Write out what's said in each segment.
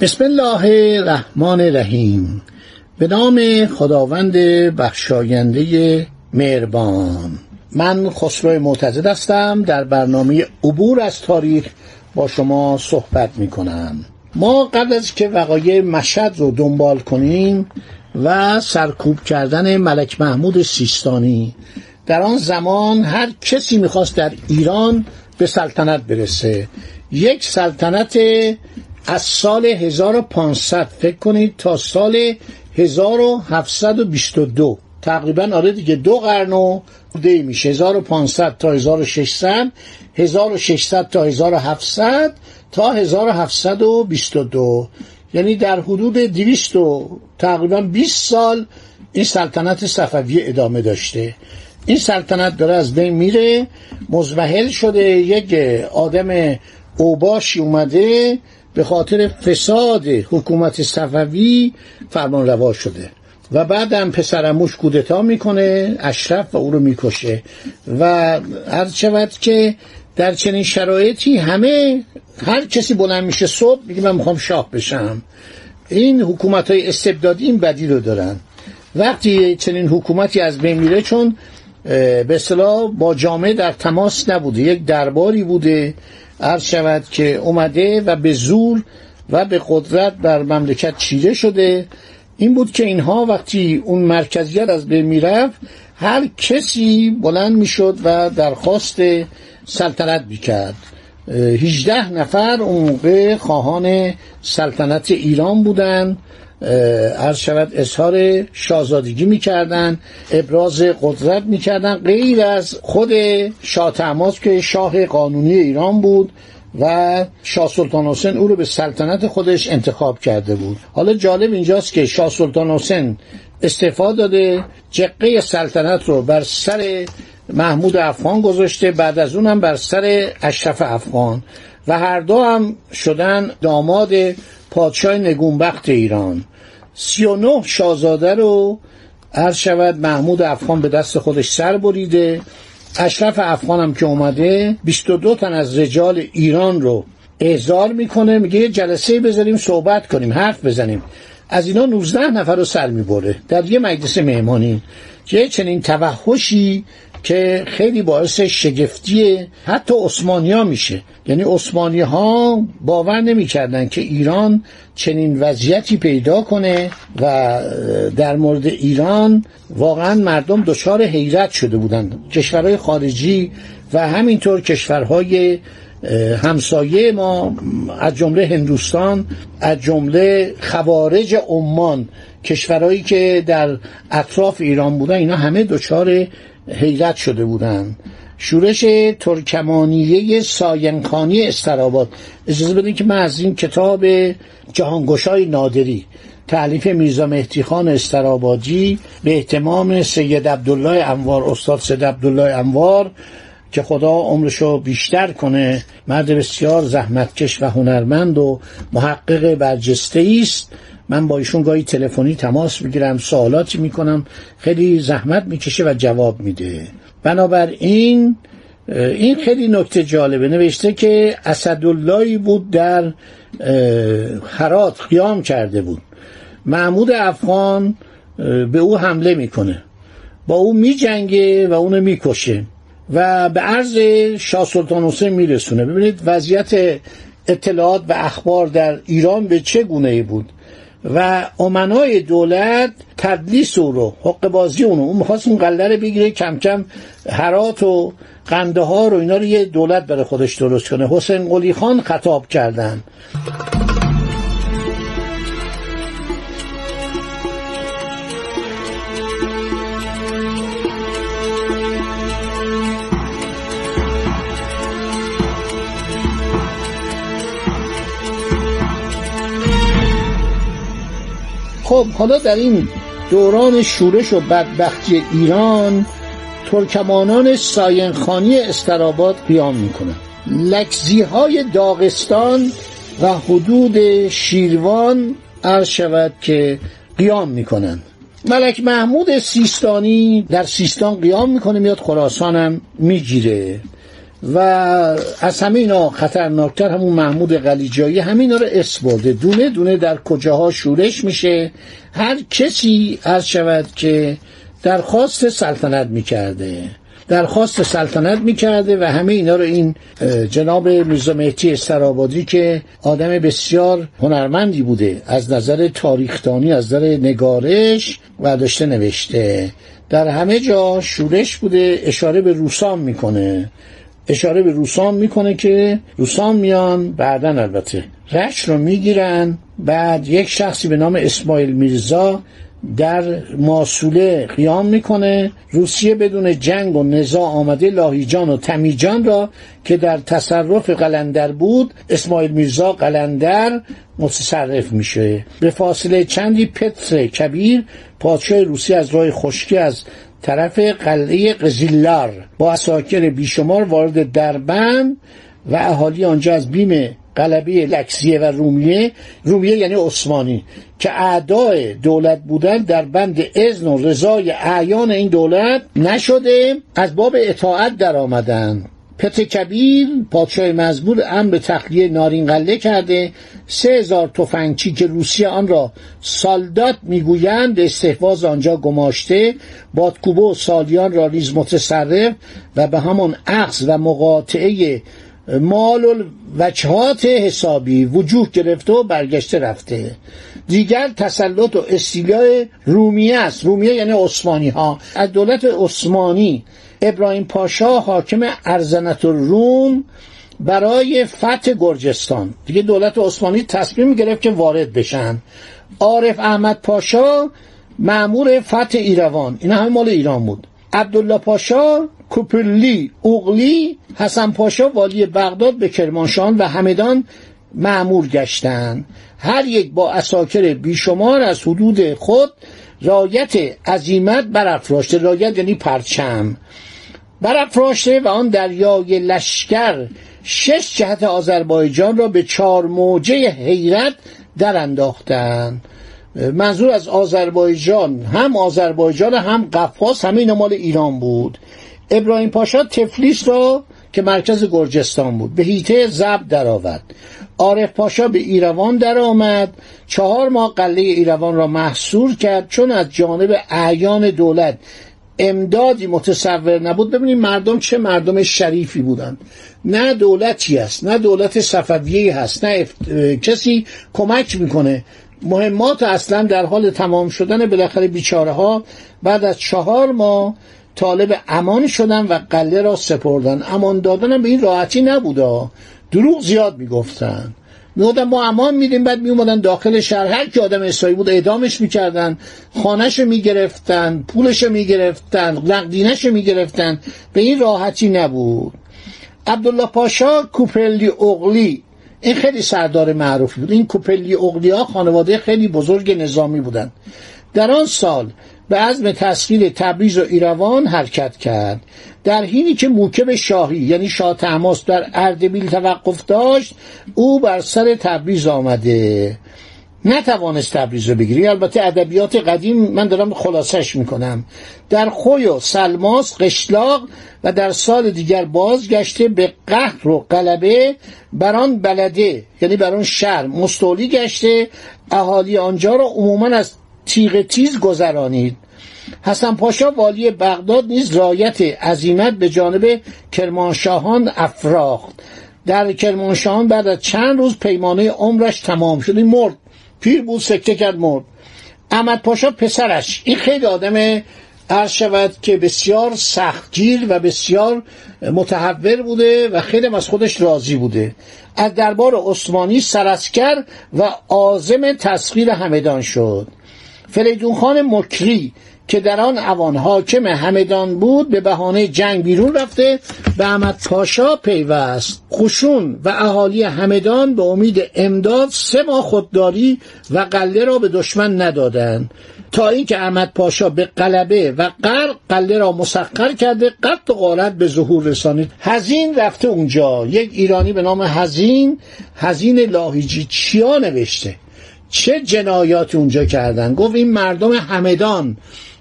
بسم الله الرحمن الرحیم. به نام خداوند بخشاینده مهربان. من خسرو معتزد هستم. در برنامه عبور از تاریخ با شما صحبت می کنم ما قبل از که وقایع مشهد رو دنبال کنیم و سرکوب کردن ملک محمود سیستانی در آن زمان هر کسی می‌خواست در ایران به سلطنت برسه. یک سلطنت از سال 1500 فکر کنید تا سال 1722 تقریبا آره دیگه دو قرن و دی میشه. 1500 تا 1600 1600 تا 1700 تا 1722 یعنی در حدود 200 و تقریبا 20 سال این سلطنت صفوی ادامه داشته. این سلطنت داره از بین میره مزمحل شده یک آدم اوباشی اومده به خاطر فساد حکومت صفوی فرمان روا شده. و بعدم پسرموش کودتا می‌کنه اشرف و او رو می‌کشه. و هر شود که در چنین شرایطی همه هر کسی بلند میشه صبح میگه من می‌خوام شاه بشم. این حکومت های استبدادی این بدی رو دارن. وقتی چنین حکومتی از بین میره چون به اصطلاح با جامعه در تماس نبوده یک درباری بوده عرض شود که اومده و به زور و به قدرت بر مملکت چیره شده. این بود که اینها وقتی اون مرکزیت از بین می‌رفت هر کسی بلند می‌شد و درخواست سلطنت می‌کرد. 18 نفر اون موقع خواهان سلطنت ایران بودند عرض شود اظهار شاهزادگی می‌کردن ابراز قدرت می‌کردن غیر از خود شاه تماس که شاه قانونی ایران بود و شاه سلطان حسین او رو به سلطنت خودش انتخاب کرده بود. حالا جالب اینجاست که شاه سلطان حسین استعفا داده جقه سلطنت رو بر سر محمود افغان گذاشته بعد از اونم بر سر اشرف افغان. و هر دو هم شدن داماد پادشاه نگونبخت ایران. سی و نه شاهزاده رو عرض شود محمود افغان به دست خودش سر بریده. اشرف افغان هم که اومده 22 تن از رجال ایران رو احضار می‌کنه. میگه یه جلسه بذاریم صحبت کنیم حرف بزنیم. از اینا 19 نفر رو سر می‌بره. در یه مجلس مهمانی. که چنین توحشی که خیلی باعث شگفتی حتی عثمانی میشه. یعنی عثمانی ها باور نمی‌کردن که ایران چنین وضعیتی پیدا کنه و در مورد ایران واقعا مردم دچار حیرت شده بودند کشورهای خارجی و همینطور کشورهای همسایه ما از جمله هندوستان از جمله خوارج عمان کشورهایی که در اطراف ایران بودن اینا همه دچار حیرت شده بودند شورش ترکمانیه ساینخانی استراباد. اجازه بدین که من از این کتاب جهانگشای نادری تعلیف میرزا مهدی خان استرابادی به احتمام سید عبدالله انوار استاد سید عبدالله انوار که خدا عمرشو بیشتر کنه مرد بسیار زحمتکش و هنرمند و محقق برجسته است. من با ایشون گاهی تلفنی تماس می‌گیرم سوالاتی می‌کنم خیلی زحمت می‌کشه و جواب میده. بنابراین این خیلی نکته جالبه. نوشته که اسداللهی بود در حرات قیام کرده بود. محمود افغان به او حمله می‌کنه. با او میجنگه و اونو می‌کشه و به عرض شاه سلطان حسین میرسونه. ببینید وضعیت اطلاعات و اخبار در ایران به چه گونه ای بود؟ و امنای دولت تدلیس او رو حق بازی اونو. اون می‌خواست اون قله رو بگیره کم کم هرات و قنده ها رو اینا رو یه دولت برای خودش درست کنه. حسین قلی خان خطاب کردن. خب حالا در این دوران شورش و بدبختی ایران ترکمانان ساینخانی استراباد قیام می‌کنن. لکزی های داغستان و حدود شیروان عرض شود که قیام می‌کنن. ملک محمود سیستانی در سیستان قیام می‌کنه میاد خراسان هم می‌گیره. و از همه اینا خطرناکتر همون محمود قلیجایی همین رو اس برده. دونه دونه در کجاها شورش میشه. هر کسی از شود که درخواست سلطنت می‌کرده. درخواست سلطنت می‌کرده و همه اینا رو این جناب میرزا مهدی استرابادی که آدم بسیار هنرمندی بوده از نظر تاریختانی از نظر نگارش و داشته نوشته. در همه جا شورش بوده اشاره به روسان می‌کنه. اشاره به روسان می‌کنه که روسان میان بعدا البته رش رو می‌گیرن. بعد یک شخصی به نام اسماعیل میرزا در ماسوله قیام می‌کنه. روسیه بدون جنگ و نزاع آمده لاهیجان و تمیجان را که در تصرف قلندر بود اسماعیل میرزا قلندر متصرف میشه. به فاصله چندی پتر کبیر پادشاه روسیه از راه خشکی از طرف قلعه قزیلار با اساکر بیشمار وارد دربند و اهالی آنجا از بیم قلبه لکسیه و رومیه رومیه یعنی عثمانی که اعدای دولت بودن در بند اذن و رضای اعیان این دولت نشده از باب اطاعت در آمدن پت کبیر پادشاه مزبور ام به تخلیه نارین قله کرده. سه هزار تفنگچی که روسیه آن را سالدات می‌گویند. استحواز آنجا گماشته. بادکوبه و سالیان را نیز متصرف و به همان عقص و مقاطعه مال وجهات حسابی وجوه گرفته و برگشته رفته. دیگر تسلط و استیلای رومیه است. رومیه یعنی عثمانی ها از دولت عثمانی ابراهیم پاشا حاکم ارزنت روم برای فتح گرجستان. دیگه دولت عثمانی تصمیم گرفت که وارد بشن. عارف احمد پاشا معمور فتح ایروان. این همه مال ایران بود. عبدالله پاشا کوپرلی اوغلی حسن پاشا والی بغداد به کرمانشاه و همدان معمور گشتند هر یک با اساکر بیشمار از حدود خود رایت عظیمت برافراشته. رایت یعنی پرچم. برافراشته و آن دریای لشکر شش جهت آذربایجان را به چهار موجه حیرت در انداختند. منظور از آذربایجان هم آذربایجان هم قفقاز همه اینا مال ایران بود. ابراهیم پاشا تفلیس را که مرکز گرجستان بود به هیته زب درآورد. عارف پاشا به ایروان درآمد. چهار ماه قله ایروان را محصور کرد چون از جانب اعیان دولت امدادی متصور نبود. ببینید مردم چه مردم شریفی بودند. نه دولتی است؟ نه دولت صفویه هست. نه کسی کمک می‌کنه. مهمات اصلا در حال تمام شدن بالاخره بیچاره ها بعد از چهار ماه طالب امان شدن و قله را سپردن. امان دادن به این راحتی نبودا دروغ زیاد می‌گفتن. می‌گفتن ما امان میدیم بعد میومدن داخل شهر. هر کی آدم اسرائیل بود اعدامش می‌کردن خانهش می‌گرفتن پولش می‌گرفتن نقدینش می‌گرفتن. به این راحتی نبود. عبدالله پاشا کوپلی اغلی این خیلی سردار معروفی بود. این کوپلی اغلی ها خانواده خیلی بزرگ نظامی بودند در آن سال به عزم تسخیر تبریز و ایروان حرکت کرد. در حینی که موکب شاهی یعنی شاه تماس در اردبیل توقف داشت او بر سر تبریز آمده. نتوانست تبریز رو بگیری البته ادبیات قدیم من دارم خلاصش می‌کنم. در خوی و سلماس قشلاق و در سال دیگر بازگشته به قهر و قلبه بر آن بلده یعنی بر آن شهر مستولی گشته. اهالی آنجا را عموما از تیغ تیز گذرانید. حسن پاشا والی بغداد نیز رایت عظیمت به جانب کرمانشاهان افراخت. در کرمانشاهان بعد از چند روز پیمانه عمرش تمام شد. این مرد پیر بود سکته کرد مرد. احمد پاشا پسرش. این خیلی آدم عرض شود که بسیار سختگیر و بسیار متحور بوده و خیلی از خودش راضی بوده. از دربار عثمانی سرسکر و عازم تسخیر همدان شد. فریدون خان مکری که در آن اوان حاکم همدان بود به بهانه جنگ بیرون رفته به احمد پاشا پیوست. خشون و اهالی همدان به امید امداد سه ماه خودداری و قله را به دشمن ندادند. تا اینکه احمد پاشا به قلبه و قرق قله را مسخر کرده قط و غارت به ظهور رسانید. هزین رفته اونجا. یک ایرانی به نام هزین هزین لاهیجی چیا نوشته؟ چه جنایات اونجا کردن؟ گفت این مردم همدان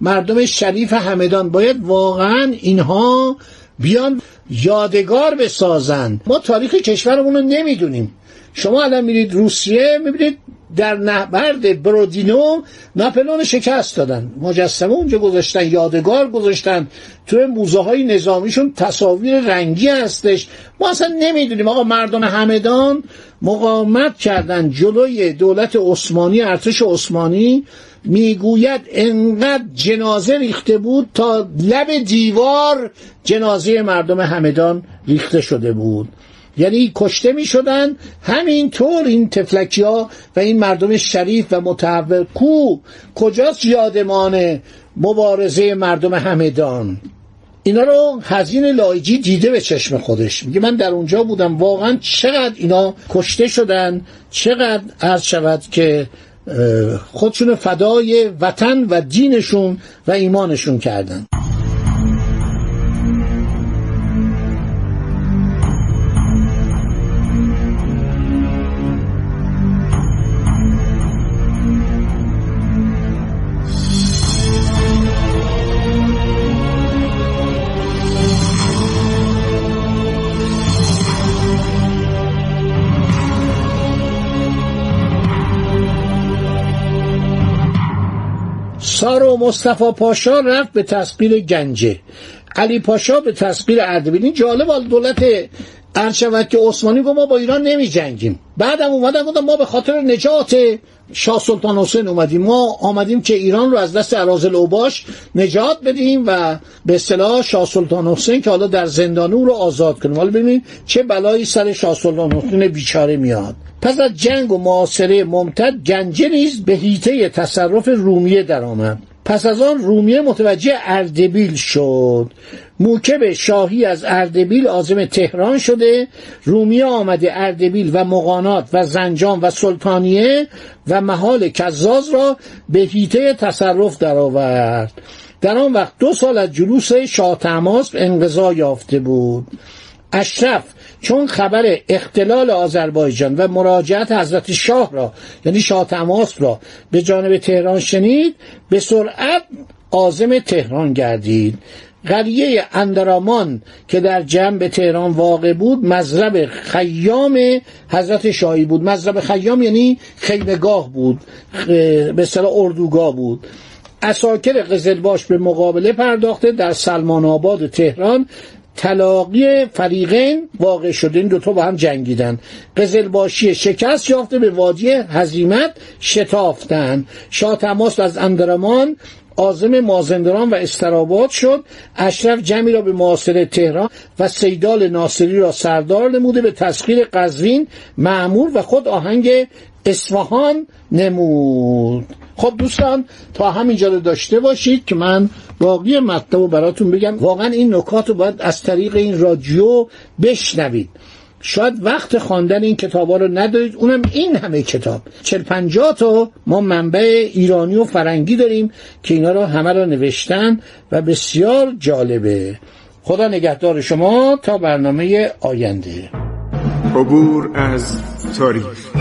مردم شریف همدان. باید واقعا اینها بیان یادگار بسازند ما تاریخ کشورمون رو نمی‌دونیم. شما الان میرید روسیه می‌بینید در نبرد برودینو ناپلون شکست دادن. مجسمه اونجا گذاشتن یادگار گذاشتن. توی موزه های نظامیشون تصاویر رنگی هستش. ما اصلا نمی‌دونیم. آقا مردم همدان مقاومت کردن. جلوی دولت عثمانی ارتش عثمانی می‌گوید انقدر جنازه ریخته بود تا لب دیوار جنازه مردم همدان ریخته شده بود. یعنی کشته می شدن همینطور این تفلکی ها و این مردم شریف و متحول کو. کجاست یادمان مبارزه مردم همدان؟ اینا رو هزین لایجی دیده به چشم خودش. میگه من در اونجا بودم. واقعا چقدر اینا کشته شدن؟ چقدر عرض شود که خودشون فدای وطن و دینشون و ایمانشون کردن؟ سار و مصطفی پاشا رفت به تسقیر گنجه. علی پاشا به تسقیر اردبیل این جالب دولت شود که عثمانی گفت ما با ایران نمی جنگیم بعدم اومدن گفتن ما به خاطر نجات شاه سلطان حسین اومدیم. ما آمدیم که ایران رو از دست ارازل اوباش نجات بدیم و به اصطلاح شاه سلطان حسین که حالا در زندانو رو آزاد کنیم. حالا ببینید چه بلایی سر شاه سلطان حسین بیچاره میاد. پس از جنگ و معاصره ممتد گنجه نیز به هیته تصرف رومیه درآمد. پس از آن رومیه متوجه اردبیل شد. موکب شاهی از اردبیل آزم تهران شده. رومیه آمده اردبیل و مقانات و زنجان و سلطانیه و محال کزاز را به هیته تصرف درآورد. در آن وقت دو سال از جلوس شاه تماس انقضا یافته بود. اشرف چون خبر اختلال آذربایجان و مراجعت حضرت شاه را یعنی شاه تماس را به جانب تهران شنید به سرعت عازم تهران گردید. قریه اندرامان که در جنب تهران واقع بود مذرب خیام حضرت شاهی بود. مذرب خیام یعنی خیمگاه بود به اصطلاح اردوگاه بود. اساکر قزلباش به مقابله پرداخته در سلمان آباد تهران تلاقی فریقین واقع شده این دوتا با هم جنگیدن. قزلباشی شکست یافته به وادی هزیمت شتافتن. شاه تماس از اندرمان آزم مازندران و استراباد شد. اشرف جمعی را به معاصر تهران و سیدال ناصری را سردار نموده. به تسخیر قزوین معمور و خود آهنگ اصفهان نمود. خب دوستان تا همینجا رو داشته باشید که من باقی مطلب رو براتون بگم. واقعا این نکات رو باید از طریق این رادیو بشنوید. شاید وقت خواندن این کتابا رو ندارید. اونم این همه کتاب. چل پنجاه تا ما منبع ایرانی و فرنگی داریم که اینا رو همه رو نوشتن و بسیار جالبه. خدا نگهدار شما تا برنامه آینده. عبور از تاریخ.